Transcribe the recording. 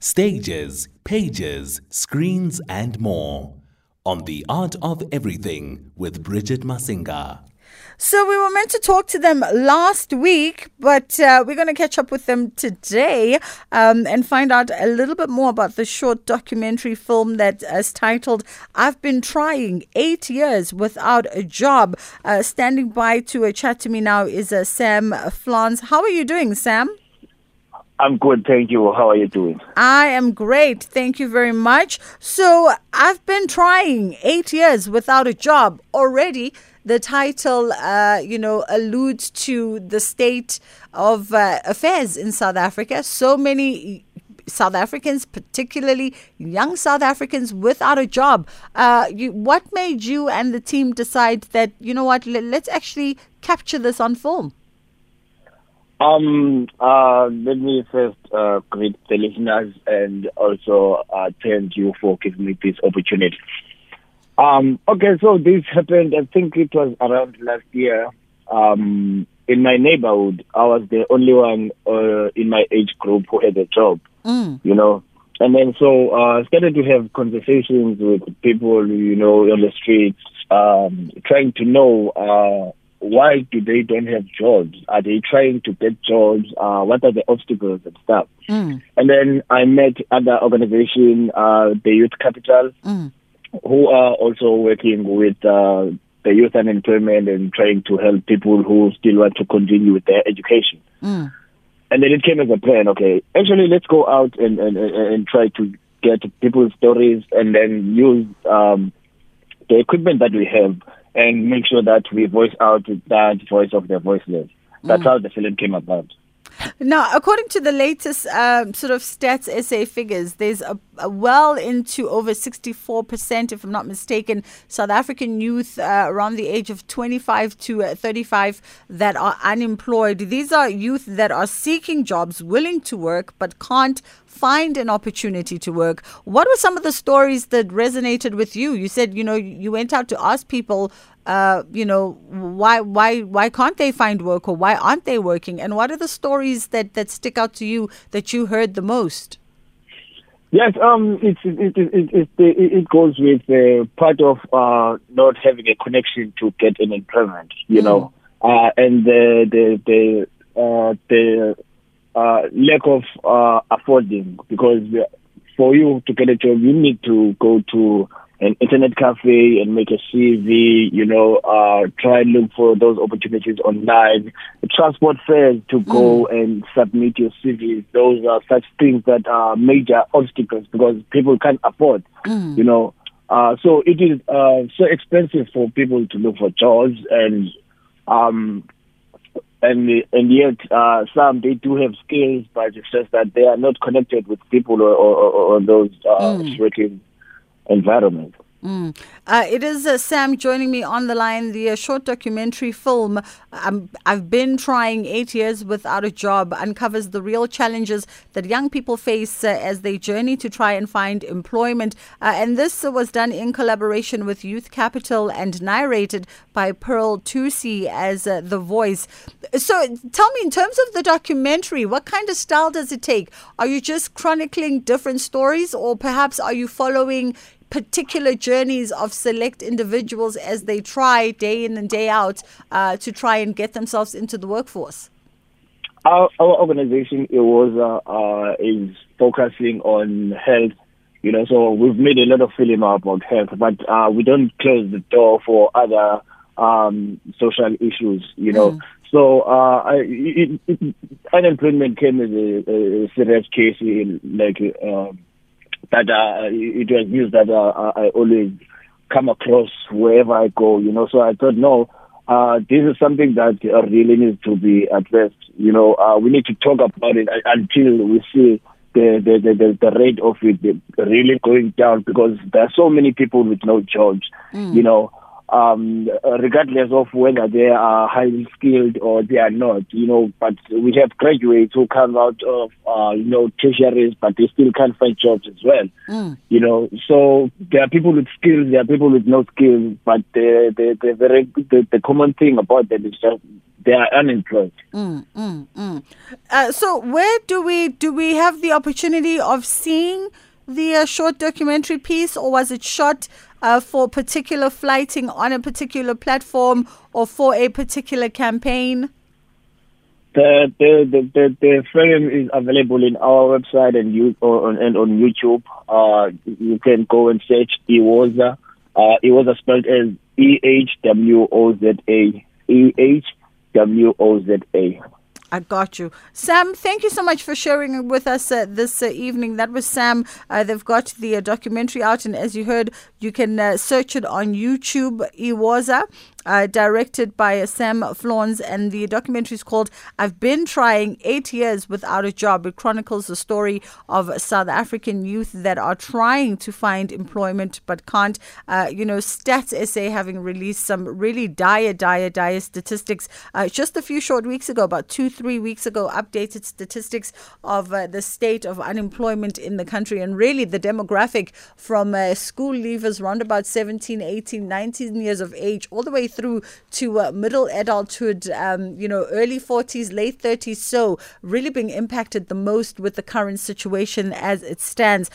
stages, pages, screens, and more. On The Art of Everything with Bridget Masinga. So we were meant to talk to them last week, but uh, we're going to catch up with them today um, and find out a little bit more about the short documentary film that is titled "I've Been Trying Eight Years Without a Job." Uh, standing by to uh, chat to me now is uh, Sam Flans. How are you doing, Sam? I'm good, thank you. How are you doing? I am great, thank you very much. So, I've been trying eight years without a job already. The title, uh, you know, alludes to the state of uh, affairs in South Africa. So many South Africans, particularly young South Africans, without a job. Uh, you, what made you and the team decide that you know what? Let's actually capture this on film. Um, uh, let me first uh, greet the listeners and also uh, thank you for giving me this opportunity. Um, okay, so this happened, I think it was around last year. Um, in my neighborhood, I was the only one uh, in my age group who had a job, Mm. you know. And then so uh, I started to have conversations with people, you know, on the streets, um, trying to know uh, why do they don't have jobs? Are they trying to get jobs? Uh, what are the obstacles and stuff? Mm. And then I met other organization, uh, the Youth Capital, Mm. who are also working with uh, the youth unemployment and trying to help people who still want to continue with their education. Mm. And then it came as a plan. Okay, actually, let's go out and and, and, and try to get people's stories and then use um, the equipment that we have and make sure that we voice out that voice of the voiceless. That's how the film came about. Now, according to the latest um, sort of stats SA figures, there's a well into over 64%, if I'm not mistaken, South African youth uh, around the age of 25 to uh, 35 that are unemployed. These are youth that are seeking jobs, willing to work, but can't find an opportunity to work. What were some of the stories that resonated with you? You said, you know, you went out to ask people uh, you know, why why why can't they find work or why aren't they working? And what are the stories that that stick out to you that you heard the most? Yes, um, it's it it it, it, it, it goes with uh, part of uh, not having a connection to get an employment, you Mm. know, uh, and the the the uh, the uh, lack of uh, affording because for you to get a job, you need to go to an internet cafe and make a CV, you know, uh, try and look for those opportunities online. The transport fares to go and submit your CV, those are such things that are major obstacles because people can't afford, you know. Uh, so it is uh, so expensive for people to look for jobs and um, and and yet uh, some they do have skills, but it's just that they are not connected with people or, or, or, those uh, working environment. Mm. Uh, it is uh, Sam joining me on the line. The uh, short documentary film, um, I've been trying eight years without a job, uncovers the real challenges that young people face uh, as they journey to try and find employment. Uh, and this was done in collaboration with Youth Capital and narrated by Pearl Thusi as uh, the voice. So tell me, in terms of the documentary, what kind of style does it take? Are you just chronicling different stories, or perhaps are you following particular journeys of select individuals as they try day in and day out uh, to try and get themselves into the workforce? Our, our organization it was uh, uh, is focusing on health. You know, so we've made a lot of film about health, but uh, we don't close the door for other um, social issues. You know, so uh, I, it, it, unemployment came as a, a serious case, in, like um, that uh, it was news that uh, I always come across wherever I go. You know, so I thought no. Uh, this is something that uh, really needs to be addressed. You know, uh, we need to talk about it until we see the the, the, the, the rate of it really going down because there are so many people with no jobs. You know, um, regardless of whether they are highly skilled or they are not, you know, but we have graduates who come out of, uh, you know, tertiaries, but they still can't find jobs as well, Mm. you know. So there are people with skills, there are people with no skills, but the, the, the, very, the, the common thing about them is just they are unemployed. Mm, mm, mm. Uh, so where do we do we have the opportunity of seeing the uh, short documentary piece, or was it shot uh, for particular flighting on a particular platform or for a particular campaign? The the, the, the, the film is available in our website and you on and on YouTube. Uh, you can go and search Eh!woza. Uh, Eh!woza spelled as E H W O Z A. E H W O Z A. I got you. Sam, thank you so much for sharing with us uh, this uh, evening. That was Sam. Uh, they've got the uh, documentary out, and as you heard, you can uh, search it on YouTube. Eh!woza, uh, directed by Sam Flans, and the documentary is called I've Been Trying Eight Years Without a Job. It chronicles the story of South African youth that are trying to find employment but can't. you know, Stats SA having released some really dire, dire, dire statistics just a few short weeks ago, about two, three weeks ago, updated statistics of uh, the state of unemployment in the country and really the demographic from uh, school leavers around about 17, 18, 19 years of age, all the way through to uh, middle adulthood, um, you know, early 40s, late 30s. So, really being impacted the most with the current situation as it stands.